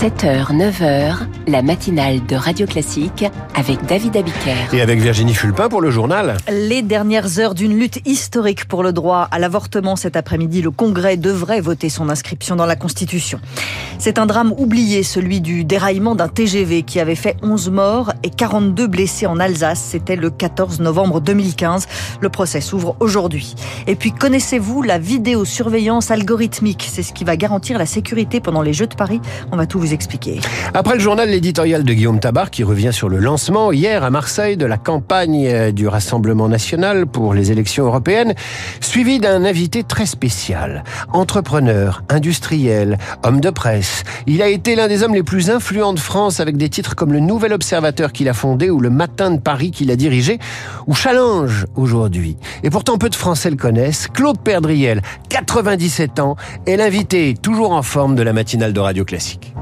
7h, 9h, la matinale de Radio Classique avec David Abiker. Et avec Virginie Fulpin pour le journal. Les dernières heures d'une lutte historique pour le droit à l'avortement cet après-midi, le Congrès devrait voter son inscription dans la Constitution. C'est un drame oublié, celui du déraillement d'un TGV qui avait fait 11 morts et 42 blessés en Alsace. C'était le 14 novembre 2015. Le procès s'ouvre aujourd'hui. Et puis, connaissez-vous la vidéosurveillance algorithmique? C'est ce qui va garantir la sécurité pendant les Jeux de Paris. On va tout vous expliquer. Après le journal, l'éditorial de Guillaume Tabar qui revient sur le lancement hier à Marseille de la campagne du Rassemblement national pour les élections européennes, suivi d'un invité très spécial. Entrepreneur, industriel, homme de presse. Il a été l'un des hommes les plus influents de France avec des titres comme le Nouvel Observateur qu'il a fondé ou le Matin de Paris qu'il a dirigé ou Challenge aujourd'hui. Et pourtant peu de Français le connaissent. Claude Perdriel, 97 ans, est l'invité toujours en forme de la matinale de Radio Classique.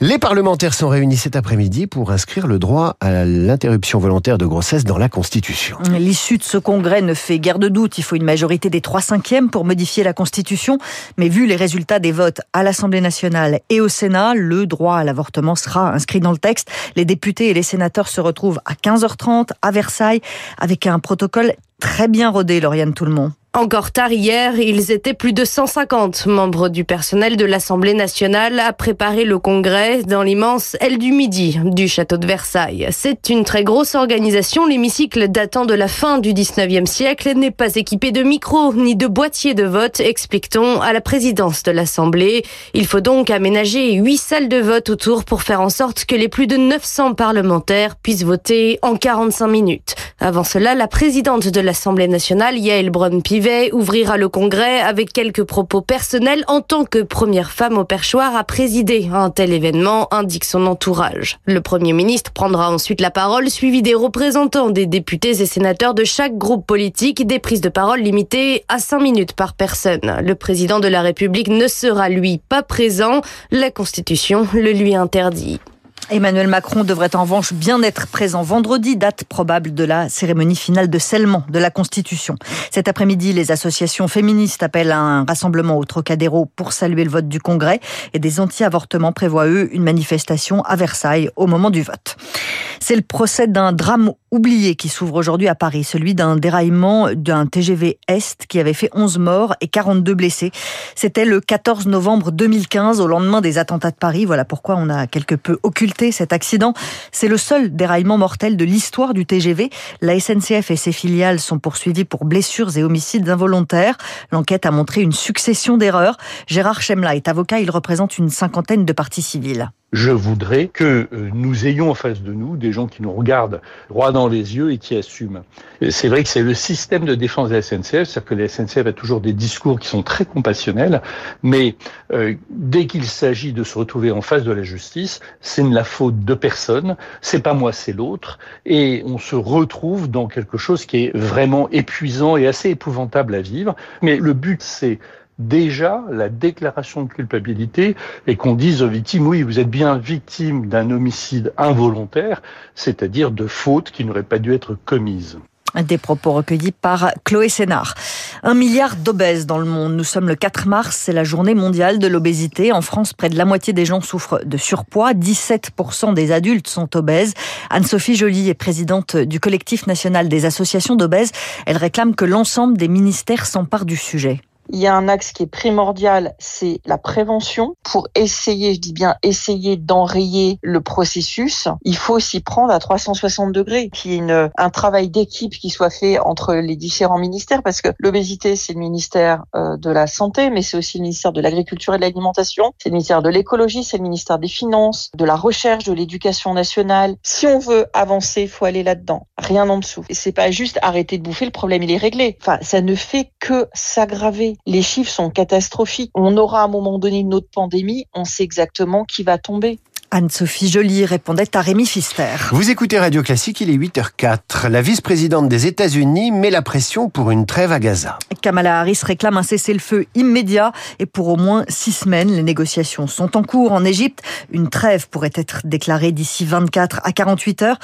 Les parlementaires sont réunis cet après-midi pour inscrire le droit à l'interruption volontaire de grossesse dans la Constitution. L'issue de ce congrès ne fait guère de doute. Il faut une majorité des trois cinquièmes pour modifier la Constitution. Mais vu les résultats des votes à l'Assemblée nationale et au Sénat, le droit à l'avortement sera inscrit dans le texte. Les députés et les sénateurs se retrouvent à 15h30 à Versailles avec un protocole très bien rodé, Lauriane Tout-le-Monde. Encore tard hier, ils étaient plus de 150 membres du personnel de l'Assemblée nationale à préparer le congrès dans l'immense aile du Midi du château de Versailles. C'est une très grosse organisation. L'hémicycle datant de la fin du 19e siècle n'est pas équipé de micros ni de boîtiers de vote, explique-t-on à la présidence de l'Assemblée. Il faut donc aménager huit salles de vote autour pour faire en sorte que les plus de 900 parlementaires puissent voter en 45 minutes. Avant cela, la présidente de l'Assemblée nationale, Yael Braun-Pivet, ouvrira le congrès avec quelques propos personnels en tant que première femme au perchoir à présider un tel événement, indique son entourage. Le Premier ministre prendra ensuite la parole, suivi des représentants des députés et sénateurs de chaque groupe politique, des prises de parole limitées à 5 minutes par personne. Le président de la République ne sera, lui, pas présent. La Constitution le lui interdit. Emmanuel Macron devrait en revanche bien être présent vendredi, date probable de la cérémonie finale de scellement de la Constitution. Cet après-midi, les associations féministes appellent à un rassemblement au Trocadéro pour saluer le vote du Congrès et des anti-avortements prévoient eux une manifestation à Versailles au moment du vote. C'est le procès d'un drame oublié qui s'ouvre aujourd'hui à Paris, celui d'un déraillement d'un TGV Est qui avait fait 11 morts et 42 blessés. C'était le 14 novembre 2015, au lendemain des attentats de Paris. Voilà pourquoi on a quelque peu occulté cet accident. C'est le seul déraillement mortel de l'histoire du TGV. La SNCF et ses filiales sont poursuivis pour blessures et homicides involontaires. L'enquête a montré une succession d'erreurs. Gérard Chemla est avocat, il représente une cinquantaine de parties civiles je voudrais que euh, nous ayons en face de nous des gens qui nous regardent droit dans les yeux et qui assument. C'est vrai que c'est le système de défense de la SNCF, c'est-à-dire que la SNCF a toujours des discours qui sont très compassionnels, mais euh, dès qu'il s'agit de se retrouver en face de la justice, c'est de la faute de personne, c'est pas moi, c'est l'autre, et on se retrouve dans quelque chose qui est vraiment épuisant et assez épouvantable à vivre. Mais le but, c'est déjà la déclaration de culpabilité et qu'on dise aux victimes, oui, vous êtes bien victime d'un homicide involontaire, c'est-à-dire de fautes qui n'auraient pas dû être commises. Des propos recueillis par Chloé Sénard. Un milliard d'obèses dans le monde. Nous sommes le 4 mars, c'est la journée mondiale de l'obésité. En France, près de la moitié des gens souffrent de surpoids. 17% des adultes sont obèses. Anne-Sophie Joly est présidente du collectif national des associations d'obèses. Elle réclame que l'ensemble des ministères s'emparent du sujet. Il y a un axe qui est primordial, c'est la prévention. Pour essayer, je dis bien essayer d'enrayer le processus, il faut s'y prendre à 360 degrés, qu'il y ait une, un travail d'équipe qui soit fait entre les différents ministères, parce que l'obésité, c'est le ministère euh, de la Santé, mais c'est aussi le ministère de l'Agriculture et de l'Alimentation, c'est le ministère de l'Écologie, c'est le ministère des Finances, de la Recherche, de l'Éducation nationale. Si on veut avancer, il faut aller là-dedans, rien en dessous. Et c'est pas juste arrêter de bouffer, le problème il est réglé. Enfin, ça ne fait que s'aggraver les chiffres sont catastrophiques. On aura à un moment donné une autre pandémie, on sait exactement qui va tomber. Anne-Sophie Joly répondait à Rémi Fister. Vous écoutez Radio Classique, il est 8h04. La vice-présidente des États-Unis met la pression pour une trêve à Gaza. Kamala Harris réclame un cessez-le-feu immédiat et pour au moins six semaines. Les négociations sont en cours en Égypte. Une trêve pourrait être déclarée d'ici 24 à 48 heures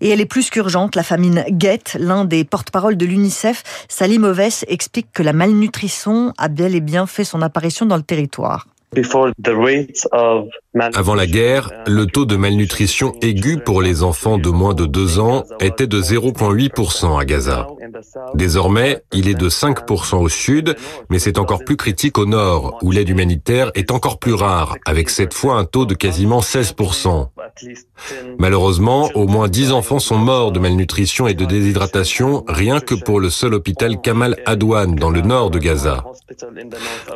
et elle est plus qu'urgente. La famine guette. L'un des porte-parole de l'UNICEF, Salim Oves, explique que la malnutrition a bel et bien fait son apparition dans le territoire. Avant la guerre, le taux de malnutrition aiguë pour les enfants de moins de 2 ans était de 0,8% à Gaza. Désormais, il est de 5% au sud, mais c'est encore plus critique au nord, où l'aide humanitaire est encore plus rare, avec cette fois un taux de quasiment 16%. Malheureusement, au moins 10 enfants sont morts de malnutrition et de déshydratation, rien que pour le seul hôpital Kamal Adwan dans le nord de Gaza.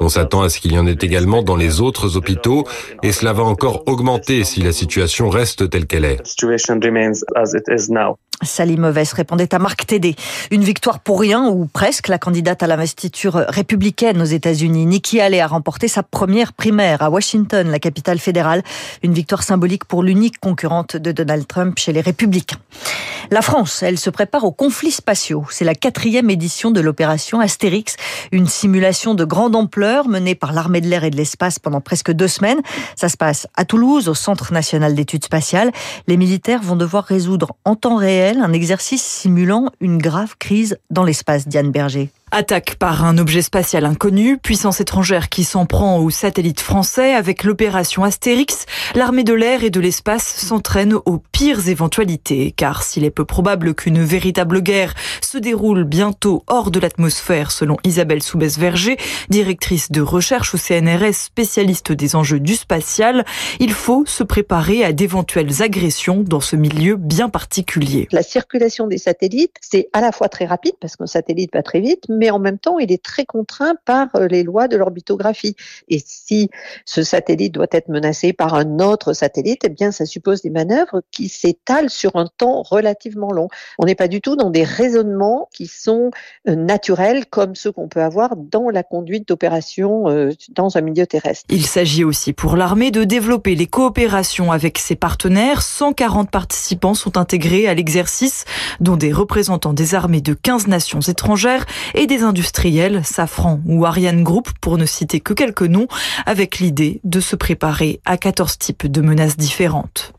On s'attend à ce qu'il y en ait également dans les autres hôpitaux, et cela va encore augmenter si la situation reste telle qu'elle est. Salim Oves répondait à Marc Tédé. Une victoire pour rien, ou presque. La candidate à l'investiture républicaine aux États-Unis, Nikki Haley, a remporté sa première primaire à Washington, la capitale fédérale. Une victoire symbolique pour l'unique concurrente de Donald Trump chez les républicains. La France, elle se prépare aux conflits spatiaux. C'est la quatrième édition de l'opération Astérix, une simulation de grande ampleur menée par l'armée de l'air et de l'espace pendant presque deux semaines. Ça se passe à Toulouse, au Centre national d'études spatiales. Les militaires vont devoir résoudre en temps réel un exercice simulant une grave crise dans l'espace, Diane Berger. Attaque par un objet spatial inconnu, puissance étrangère qui s'en prend aux satellites français avec l'opération Astérix, l'armée de l'air et de l'espace s'entraîne aux pires éventualités. Car s'il est peu probable qu'une véritable guerre se déroule bientôt hors de l'atmosphère, selon Isabelle Soubès-Verger, directrice de recherche au CNRS, spécialiste des enjeux du spatial, il faut se préparer à d'éventuelles agressions dans ce milieu bien particulier. La circulation des satellites, c'est à la fois très rapide parce qu'un satellite va très vite, en même temps, il est très contraint par euh, les lois de l'orbitographie. Et si ce satellite doit être menacé par un autre satellite, eh bien, ça suppose des manœuvres qui s'étalent sur un temps relativement long. On n'est pas du tout dans des raisonnements qui sont euh, naturels comme ceux qu'on peut avoir dans la conduite d'opérations euh, dans un milieu terrestre. Il s'agit aussi pour l'armée de développer les coopérations avec ses partenaires. 140 participants sont intégrés à l'exercice, dont des représentants des armées de 15 nations étrangères et des industriels, Safran ou Ariane Group pour ne citer que quelques noms, avec l'idée de se préparer à 14 types de menaces différentes.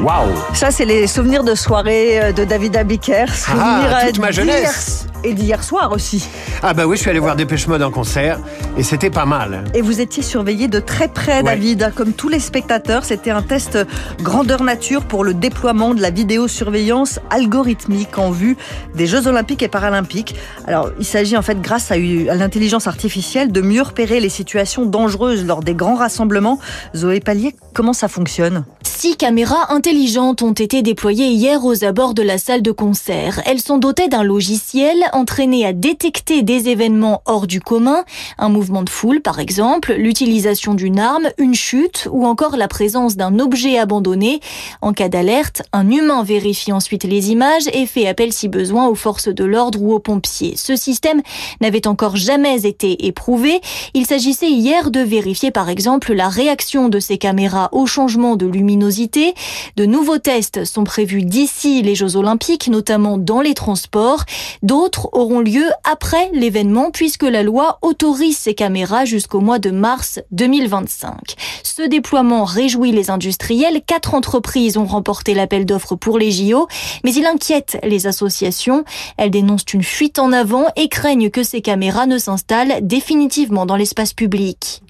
Waouh Ça, c'est les souvenirs de soirée euh, de David Abiker. Ah, Souvenirs toute ma jeunesse et d'hier soir aussi. Ah bah oui, je suis allé voir Dépêche Mode en concert et c'était pas mal. Et vous étiez surveillé de très près, David, comme tous les spectateurs. C'était un test grandeur nature pour le déploiement de la vidéosurveillance algorithmique en vue des Jeux Olympiques et Paralympiques. Alors, il s'agit en fait, grâce à, à l'intelligence artificielle, de mieux repérer les situations dangereuses lors des grands rassemblements. Zoé Pallier, comment ça fonctionne? Six caméras intelligentes ont été déployées hier aux abords de la salle de concert. Elles sont dotées d'un logiciel entraîné à détecter des événements hors du commun, un mouvement de foule par exemple, l'utilisation d'une arme, une chute ou encore la présence d'un objet abandonné. En cas d'alerte, un humain vérifie ensuite les images et fait appel si besoin aux forces de l'ordre ou aux pompiers. Ce système n'avait encore jamais été éprouvé. Il s'agissait hier de vérifier par exemple la réaction de ces caméras au changement de luminosité de nouveaux tests sont prévus d'ici les Jeux Olympiques, notamment dans les transports. D'autres auront lieu après l'événement puisque la loi autorise ces caméras jusqu'au mois de mars 2025. Ce déploiement réjouit les industriels. Quatre entreprises ont remporté l'appel d'offres pour les JO, mais il inquiète les associations. Elles dénoncent une fuite en avant et craignent que ces caméras ne s'installent définitivement dans l'espace public.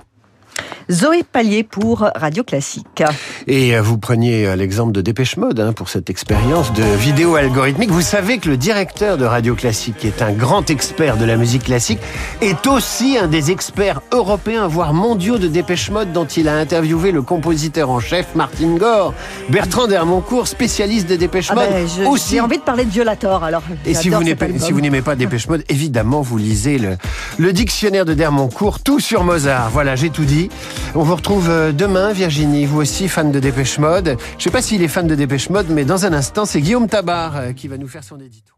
Zoé Pallier pour Radio Classique. Et euh, vous preniez euh, l'exemple de Dépêche Mode hein, pour cette expérience de vidéo algorithmique. Vous savez que le directeur de Radio Classique, qui est un grand expert de la musique classique, est aussi un des experts européens, voire mondiaux de Dépêche Mode dont il a interviewé le compositeur en chef Martin Gore, Bertrand Dermoncourt, spécialiste de Dépêche ah Mode. Ben, aussi. J'ai envie de parler de Violator alors. Et si vous, si vous n'aimez pas Dépêche Mode, évidemment vous lisez le, le dictionnaire de Dermoncourt, tout sur Mozart. Voilà, j'ai tout dit. On vous retrouve euh, demain, Virginie, vous aussi fan de Dépêche Mode. Je ne sais pas s'il est fan de Dépêche Mode, mais dans un instant, c'est Guillaume Tabar euh, qui va nous faire son édito.